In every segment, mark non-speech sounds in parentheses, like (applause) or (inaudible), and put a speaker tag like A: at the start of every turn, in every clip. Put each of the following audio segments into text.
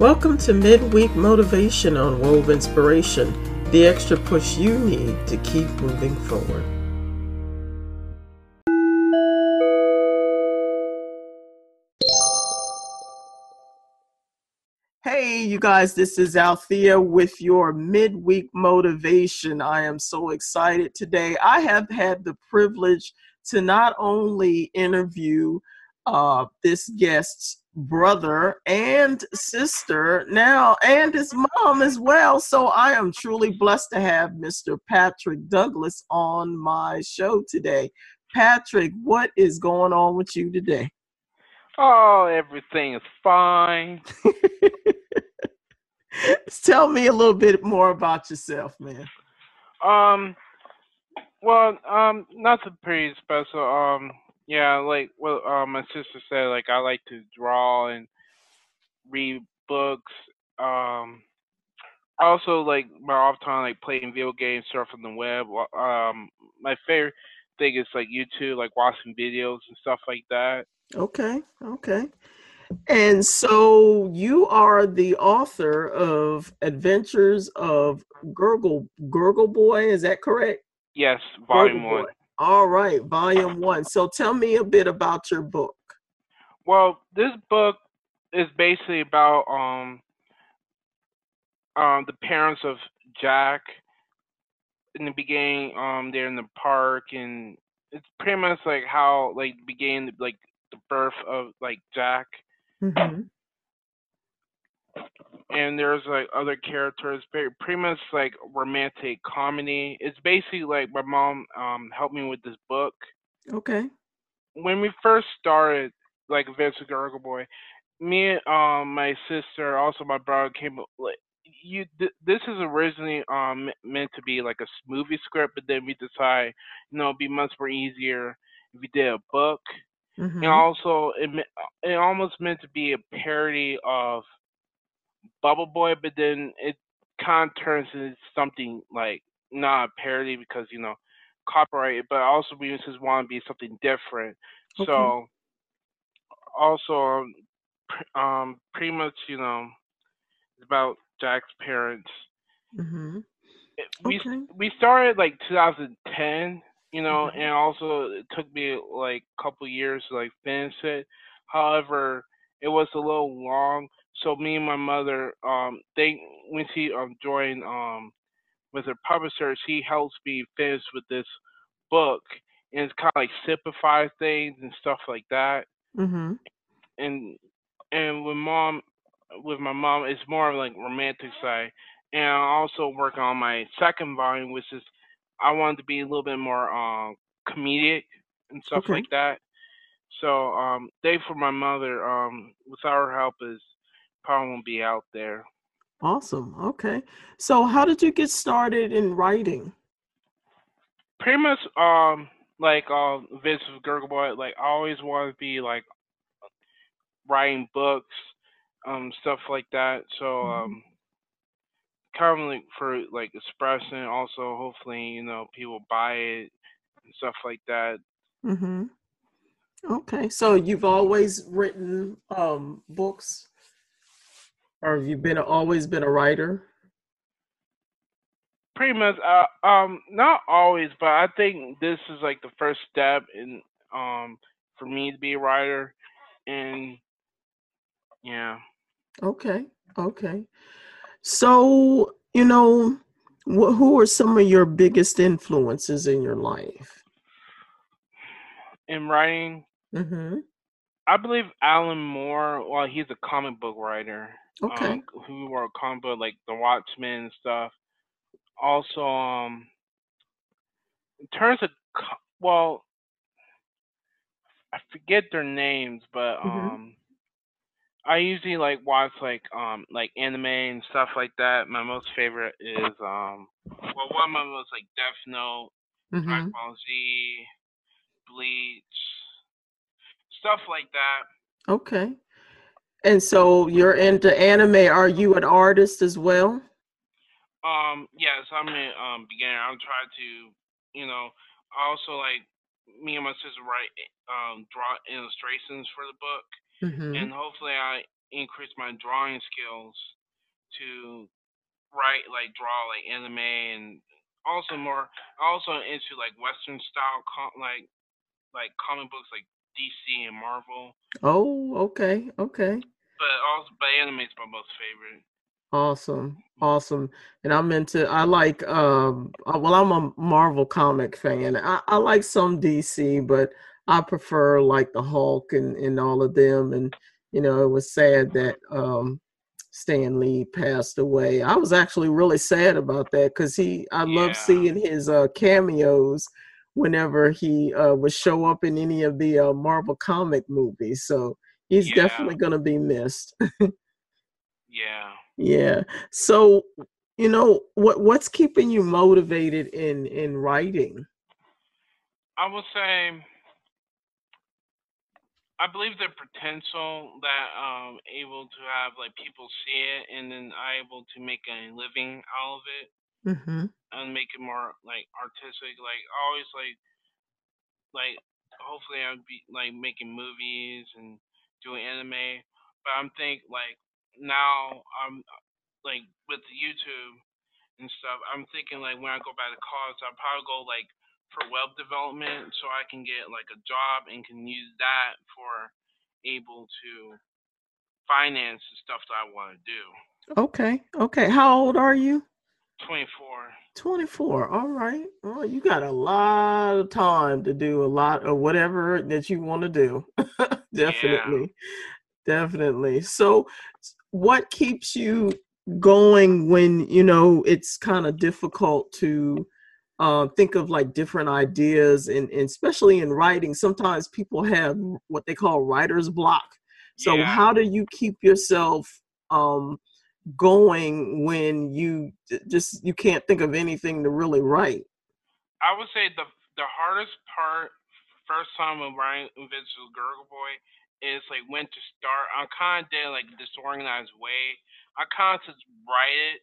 A: Welcome to Midweek Motivation on Wove Inspiration, the extra push you need to keep moving forward. Hey, you guys, this is Althea with your midweek motivation. I am so excited today. I have had the privilege to not only interview uh, this guest's brother and sister now, and his mom as well. So I am truly blessed to have Mr. Patrick Douglas on my show today. Patrick, what is going on with you today?
B: Oh, everything is fine. (laughs)
A: Tell me a little bit more about yourself, man.
B: Um, well, um, nothing pretty special. Um, yeah, like what uh, my sister said, like I like to draw and read books. Um, I also like my off time, like playing video games, surfing the web. Um, my favorite thing is like YouTube, like watching videos and stuff like that.
A: Okay, okay. And so you are the author of Adventures of Gurgle Gurgle Boy, is that correct?
B: Yes, volume one.
A: All right, volume one. So tell me a bit about your book.
B: Well, this book is basically about um um the parents of Jack. In the beginning, um, they're in the park, and it's pretty much like how like began like the birth of like Jack.
A: Mm-hmm.
B: And there's like other characters, very pretty much like romantic comedy. It's basically like my mom um helped me with this book.
A: Okay.
B: When we first started, like Vince Gurgle Boy, me, um, my sister, also my brother came like you. Th- this is originally um meant to be like a movie script, but then we decided, you know, it'd be much more easier if we did a book.
A: Mm-hmm.
B: And also, it it almost meant to be a parody of Bubble Boy, but then it kind of turns into something like not a parody because you know copyright, but also we just want to be something different.
A: Okay.
B: So also, um, pr- um, pretty much you know it's about Jack's parents.
A: Mm-hmm.
B: We
A: Okay.
B: we started like 2010, you know,
A: Mhm.
B: and also it took me like a couple years to like finish it. However, it was a little long, so me and my mother, um, they when she um joined um with her publisher, she helps me finish with this book, and it's kind of like simplifies things and stuff like that.
A: Mm-hmm.
B: And and with mom, with my mom, it's more of like romantic side. And I'm also work on my second volume, which is I wanted to be a little bit more um comedic and stuff
A: Okay.
B: like that. So um, they for my mother, um, without her help, is probably won't be out there.
A: Awesome. Okay. So how did you get started in writing?
B: Pretty much, um, like um, Vince Gurgle Boy, like I always wanted to be like writing books, um, stuff like that. So
A: Mhm.
B: um, kind of like for like expressing, also hopefully you know people buy it and stuff like that.
A: Mm-hmm. Okay. So you've always written um books, or have you been always been a writer?
B: pretty much uh, um not always but i think this is like the first step in um for me to be a writer and yeah
A: Okay. Okay. So, you know, wh- who are some of your biggest influences in your life?
B: in writing
A: Mm-hmm.
B: i believe alan moore well he's a comic book writer
A: Okay.
B: um who wrote combo like the watchmen and stuff also um in terms of well i forget their names but
A: Mhm.
B: um I usually like watch like um like anime and stuff like that. My most favorite is um well one of my most like Death Note,
A: Mm-hmm.
B: Dragon Ball Z, Bleach, stuff like that.
A: Okay. And so you're into anime. Are you an artist as well?
B: Um yes, I'm a um beginner. I'm trying to you know also like me and my sister write um draw illustrations for the book
A: Mm-hmm.
B: and hopefully I increase my drawing skills to write like draw like anime and also more also into like western style com- like like comic books like DC and Marvel.
A: Oh, okay, okay.
B: But also, but anime is my most favorite.
A: Awesome, awesome. And I'm into. I like. Um. uh, Well, I'm a Marvel comic fan. I, I like some DC, but I prefer like the Hulk and and all of them. And you know, it was sad that um Stan Lee passed away. I was actually really sad about that because he. I love seeing his uh cameos whenever he uh would show up in any of the uh, Marvel comic movies. So he's
B: Yeah.
A: definitely gonna be missed. (laughs)
B: Yeah.
A: Yeah. So, you know, what what's keeping you motivated in in writing?
B: I would say I believe the potential that um able to have like people see it and then I able to make a living out of it
A: Mm-hmm.
B: and make it more like artistic. Like always like like hopefully I'd be like making movies and doing anime. But I'm think like now I'm like with YouTube and stuff, I'm thinking like when I go back to college I'll probably go like for web development so I can get like a job and can use that for able to finance the stuff that I want to do.
A: Okay. Okay. How old are you?
B: Twenty four.
A: 24. All right. Well, you got a lot of time to do a lot of whatever that you want to do. (laughs) Definitely. Definitely. So, what keeps you going when, you know, it's kind of difficult to uh, think of like different ideas and, and especially in writing, sometimes people have what they call writer's block. So,
B: Yeah.
A: how do you keep yourself um, going when you just you can't think of anything to really write?
B: I would say the the hardest part first time of writing Invincible Gurgle Boy is like when to start. I kind of did like disorganized way. I kind of just write it.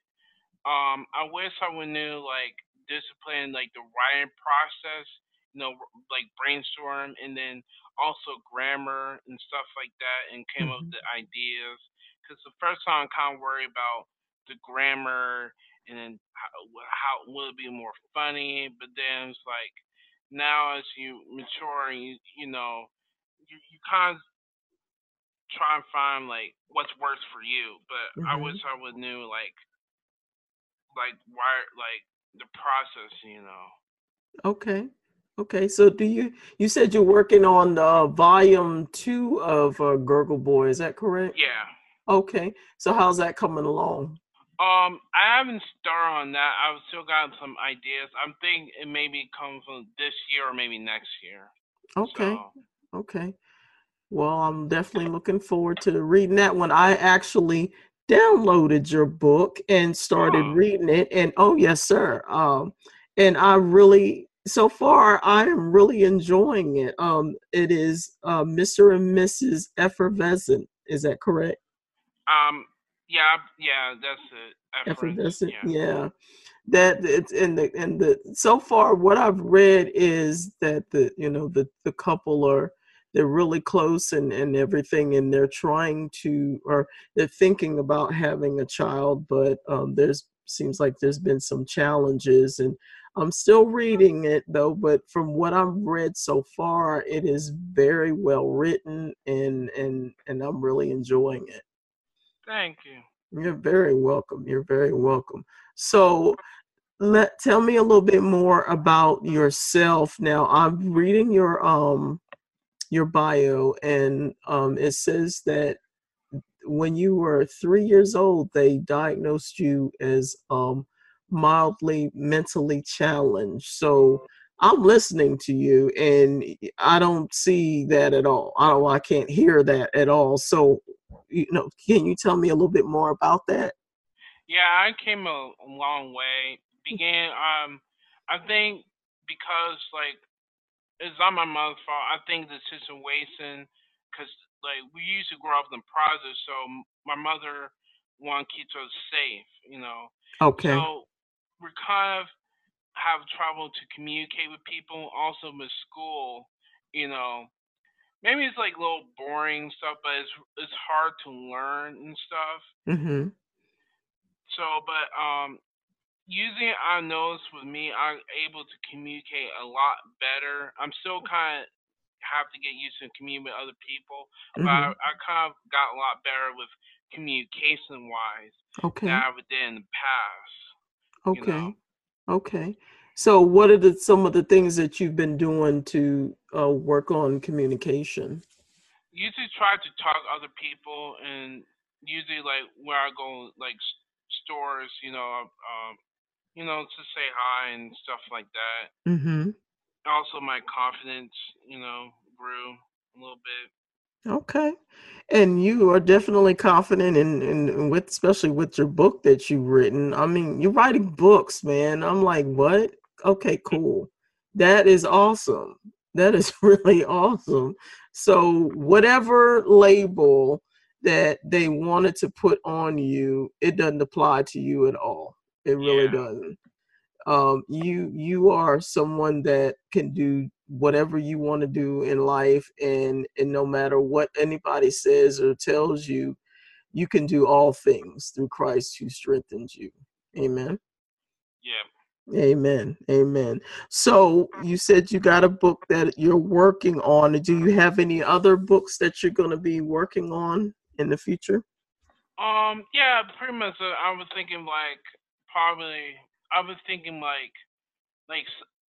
B: Um, I wish I would knew like discipline like the writing process. You know, like brainstorm and then also grammar and stuff like that, and came up
A: Mhm.
B: with the ideas. Because the first time I kind of worried about the grammar and then how, how will it be more funny? But then it's like now as you mature, and you you know, you you kind of try and find like what's works for you. But I
A: Mhm.
B: wish I would knew like like why like the process, you know.
A: Okay. Okay. So, do you you said you're working on uh, volume two of uh, Gurgle Boy? Is that correct?
B: Yeah.
A: Okay. So, how's that coming along?
B: Um, I haven't started on that. I've still got some ideas. I'm thinking it maybe comes from this year or maybe next year.
A: Okay.
B: So,
A: Okay. Well, I'm definitely looking forward to reading that one. I actually downloaded your book and started
B: Oh.
A: reading it, and oh yes, sir. Um, and I really, so far, I am really enjoying it. Um, it is uh, Mr. and Mrs. Effervescent. Is that correct?
B: Um, yeah, yeah, that's it. Effervescent, yeah.
A: Yeah. That it's in the and the so far what I've read is that the you know the the couple are they're really close and and everything and they're trying to or they're thinking about having a child but um there's seems like there's been some challenges and I'm still reading it though but from what I've read so far it is very well written and and and I'm really enjoying it.
B: Thank you.
A: You're very welcome. You're very welcome. So, let tell me a little bit more about yourself. Now, I'm reading your um your bio, and um it says that when you were three years old, they diagnosed you as um mildly mentally challenged. So. I'm listening to you, and I don't see that at all. I don't. I can't hear that at all. So, you know, can you tell me a little bit more about that?
B: Yeah, I came a, long way. Began, um, I think because like it's not my mother's fault. I think the situation, because like we used to grow up in the project, so my mother wanted to keep us safe, you know.
A: Okay.
B: So we're kind of have trouble to communicate with people. Also with school, you know, maybe it's like a little boring stuff, but it's it's hard to learn and stuff.
A: Mhm.
B: So, but um, using it, I noticed with me, I'm able to communicate a lot better. I'm still kind of have to get used to communicating with other people, but I,
A: Mhm.
B: I kind of got a lot better with communication wise
A: Okay.
B: than I ever did in the past. You know,
A: Okay. So what are the some of the things that you've been doing to uh, work on communication?
B: usually try to talk to other people, and usually like where I go, like stores, you know, um, you know, to say hi and stuff like that.
A: Mhm.
B: Also, my confidence, you know, grew a little bit.
A: Okay. And you are definitely confident in in with especially with your book that you've written. I mean, you're writing books, man. I'm like, what? Okay, cool. That is awesome. That is (laughs) really awesome. So whatever label that they wanted to put on you, it doesn't apply to you at all. It really
B: Yeah.
A: doesn't. Um, you you are someone that can do whatever you want to do in life, and and no matter what anybody says or tells you, you can do all things through Christ who strengthens you. Amen.
B: Yeah.
A: Amen. Amen. So you said you got a book that you're working on. Do you have any other books that you're going to be working on in the future?
B: Um. Yeah. Pretty much. Uh, I was thinking like probably. I was thinking like like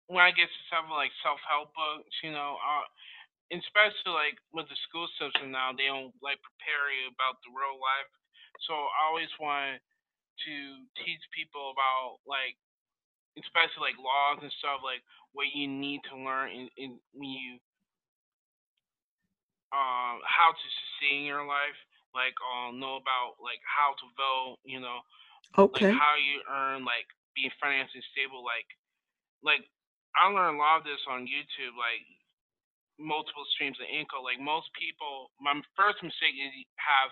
B: when I get to something like self help books, you know, uh, especially like with the school system now, they don't like prepare you about the real life. So I always want to teach people about like especially like laws and stuff like what you need to learn in, in when you um how to succeed in your life like um know about like how to vote you know like
A: Okay.
B: how you earn like being financially stable like like i learned a lot of this on youtube like multiple streams of income like most people my first mistake is have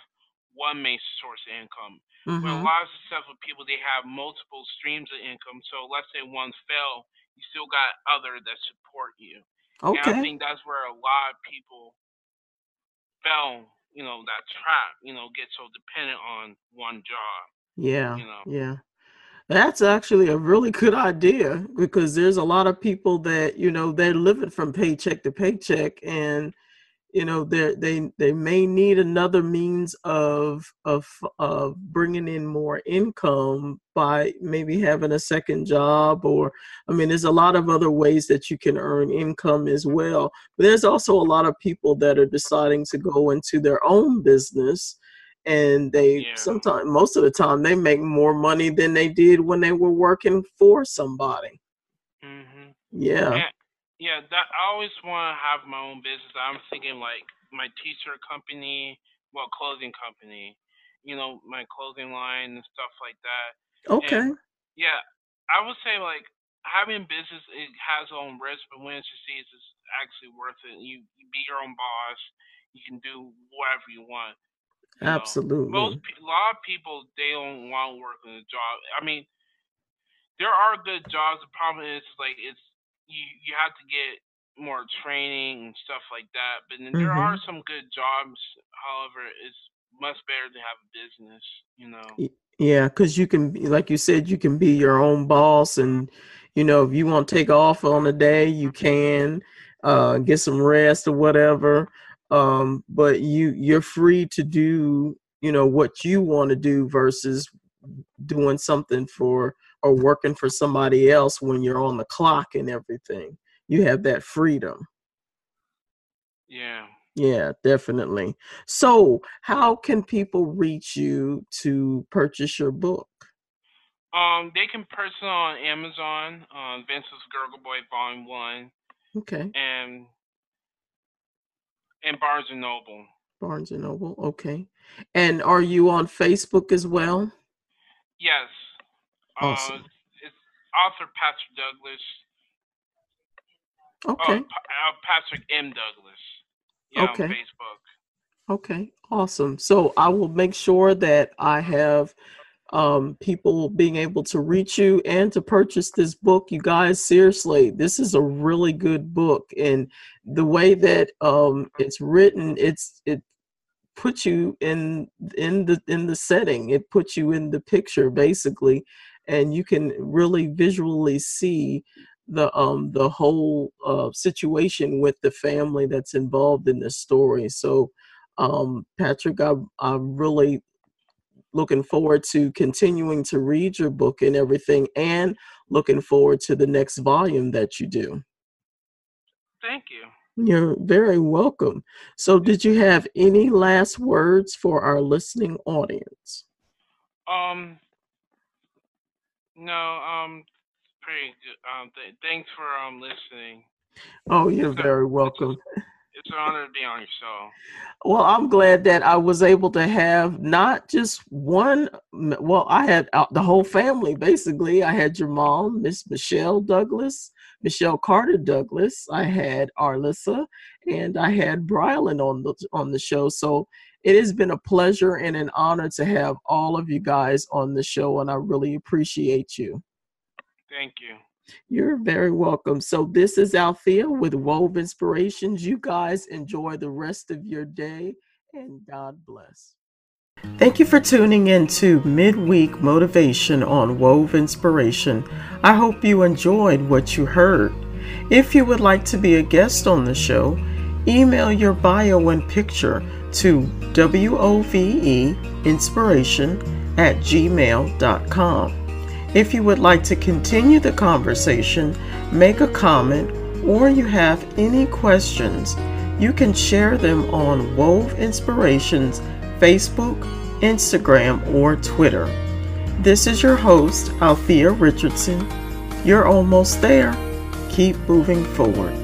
B: one main source of income but a
A: Mhm.
B: lot of successful people they have multiple streams of income so let's say one fail you still got other that support you and i think that's where a lot of people fell you know that trap you know get so dependent on one job
A: Yeah.
B: you know
A: Yeah. That's actually a really good idea because there's a lot of people that, you know, they're living from paycheck to paycheck and you know they they they may need another means of of of bringing in more income by maybe having a second job or I mean there's a lot of other ways that you can earn income as well. But there's also a lot of people that are deciding to go into their own business and they
B: yeah
A: sometimes most of the time they make more money than they did when they were working for somebody.
B: mhm
A: Yeah.
B: and yeah that i always want to have my own business i'm thinking like my t-shirt company well clothing company you know my clothing line and stuff like that
A: Okay.
B: and yeah i would say like having business it has its own risk but when it succeeds it's actually worth it you, you be your own boss you can do whatever you want you know most
A: Absolutely.
B: a lot of people they don't want to work in a job i mean there are good jobs. The problem is like it's you you have to get more training and stuff like that. But then there are
A: Mhm.
B: some good jobs. However, it's much better to have a business. You know.
A: Yeah, because you can like you said, you can be your own boss, and you know, if you want to take off on a day, you can uh, get some rest or whatever. Um, but you you're free to do, you know, what you want to do versus doing something for or working for somebody else when you're on the clock and everything. You have that freedom.
B: Yeah.
A: Yeah, definitely. So, how can people reach you to purchase your book?
B: Um, they can purchase it on Amazon, um, Vince's Gurgle Boy Volume One,
A: Okay,
B: and and Barnes and Noble.
A: Barnes and Noble. Okay. And are you on Facebook as well?
B: Yes. Uh,
A: Awesome.
B: it's author Patrick Douglas. Oh,
A: Okay.
B: Uh, Patrick M. Douglas. Yeah, on
A: Okay.
B: Facebook.
A: Okay. Awesome. So, I will make sure that I have um, people being able to reach you and to purchase this book. You guys, seriously, this is a really good book, and the way that um, it's written, it's it puts you in in the in the setting. It puts you in the picture, basically, and you can really visually see the um the whole uh, situation with the family that's involved in the story. So, um, Patrick, I I really looking forward to continuing to read your book and everything, and looking forward to the next volume that you do.
B: Thank you.
A: You're very welcome. So, did you have any last words for our listening audience?
B: Um, no, um, pretty good. Um, th- thanks for um listening.
A: Oh, you're very welcome.
B: It's an honor to be on your show.
A: Well, I'm glad that I was able to have not just one. Well, I had uh, the whole family basically. I had your mom, Miss Michelle Douglas, Michelle Carter Douglas. I had Arlissa, and I had Brylan on the on the show. So it has been a pleasure and an honor to have all of you guys on the show, and I really appreciate you.
B: Thank you.
A: You're very welcome. So this is Althea with Wove Inspirations. You guys enjoy the rest of your day, and God bless. Thank you for tuning in to Midweek Motivation on Wove Inspiration. I hope you enjoyed what you heard. If you would like to be a guest on the show, email your bio and picture to woveinspiration at gmail.com. If you would like to continue the conversation, make a comment, or you have any questions, you can share them on Wove Inspirations Facebook, Instagram, or Twitter. This is your host, Althea Richardson. You're almost there. Keep moving forward.